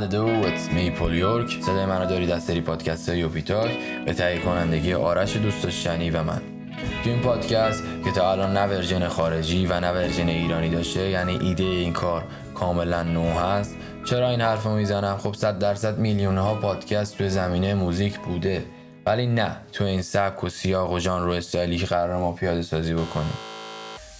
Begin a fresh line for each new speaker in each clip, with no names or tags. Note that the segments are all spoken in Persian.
Yo dude it's me پول یورک صدای منو دارید از سری پادکست یوپیتاک به تهیه کنندگی آرش دوست داشتنی و من. تو این پادکست که تا الان نه version خارجی و نه version ایرانی داشته یعنی ایده این کار کاملا نو هست. چرا این حرف رو می‌زنم؟ خب صد درصد میلیون ها پادکست توی زمینه موزیک بوده. ولی نه تو این سبک و سیاق و ژانر و استایلی که قرار ما پیاده سازی بکنیم.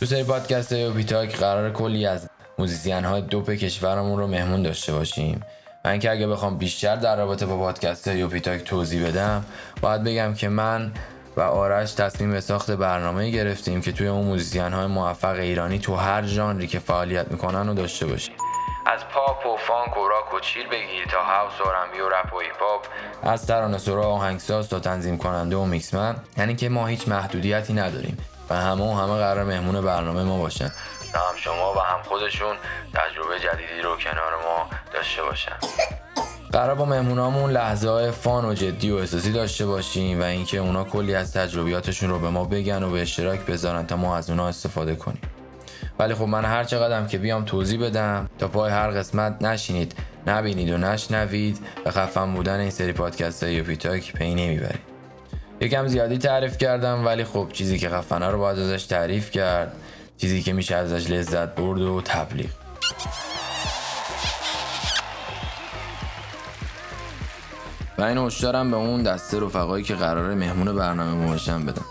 تو سری پادکست یوپیتاک قرار کلی از موزیسین های dope کشورمون رو مهمون داشته باشیم. من اینکه اگه بخوام بیشتر در رابطه با پادکست یوپیتاک توضیح بدم باید بگم که من و آرش تصمیم به ساخت برنامه گرفتیم که توی اون موزیسین های موفق ایرانی تو هر ژانری که فعالیت می‌کنن رو داشته باشیم. از پاپ و فانک و راک و chill بگیر تا house و R&B و رپ و hip از ترانه سرا و آهنگساز تا تنظیم کننده و mixman یعنی که ما هیچ محدودیتی نداریم. و همه و همه قرار مهمون برنامه ما باشن. هم شما و هم خودشون تجربه جدیدی رو کنار ما داشته باشن. قرار با مهمونامون لحظه های fun و جدی و احساسی داشته باشیم و اینکه اونا کلی از تجربیاتشون رو به ما بگن و به اشتراک بذارن تا ما از اونا استفاده کنیم. ولی خب من هر چقدرم که بیام توضیح بدم تا پای هر قسمت نشینید نبینید و نشنوید و خفن بودن این سری پادکست های یوپیتاک پی نمی‌برید. یکم زیادی تعریف کردم ولی خب چیزی که خفنه رو باید ازش تعریف کرد چیزی که میشه ازش لذت برد و تبلیغ. و این هشدارم به اون دسته رفقایی که قرار مهمون برنامه ما باشن بدم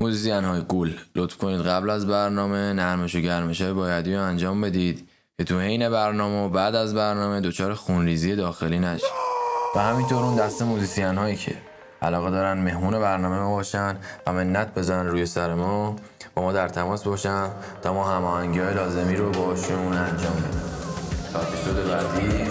موزیزین های گول. لطف کنید قبل از برنامه نرمش و گرمش های بایدی رو انجام بدید که تو حین برنامه و بعد از برنامه دچار خونریزی داخلی نشید و همینطور اون دسته موزیسین هایی که علاقه دارن مهمون برنامه ما باشن و منت بزنن روی سر ما با ما در تماس باشن تا ما هماهنگی های لازمی رو باشون انجام بدیم. تا اپیزود بعدی.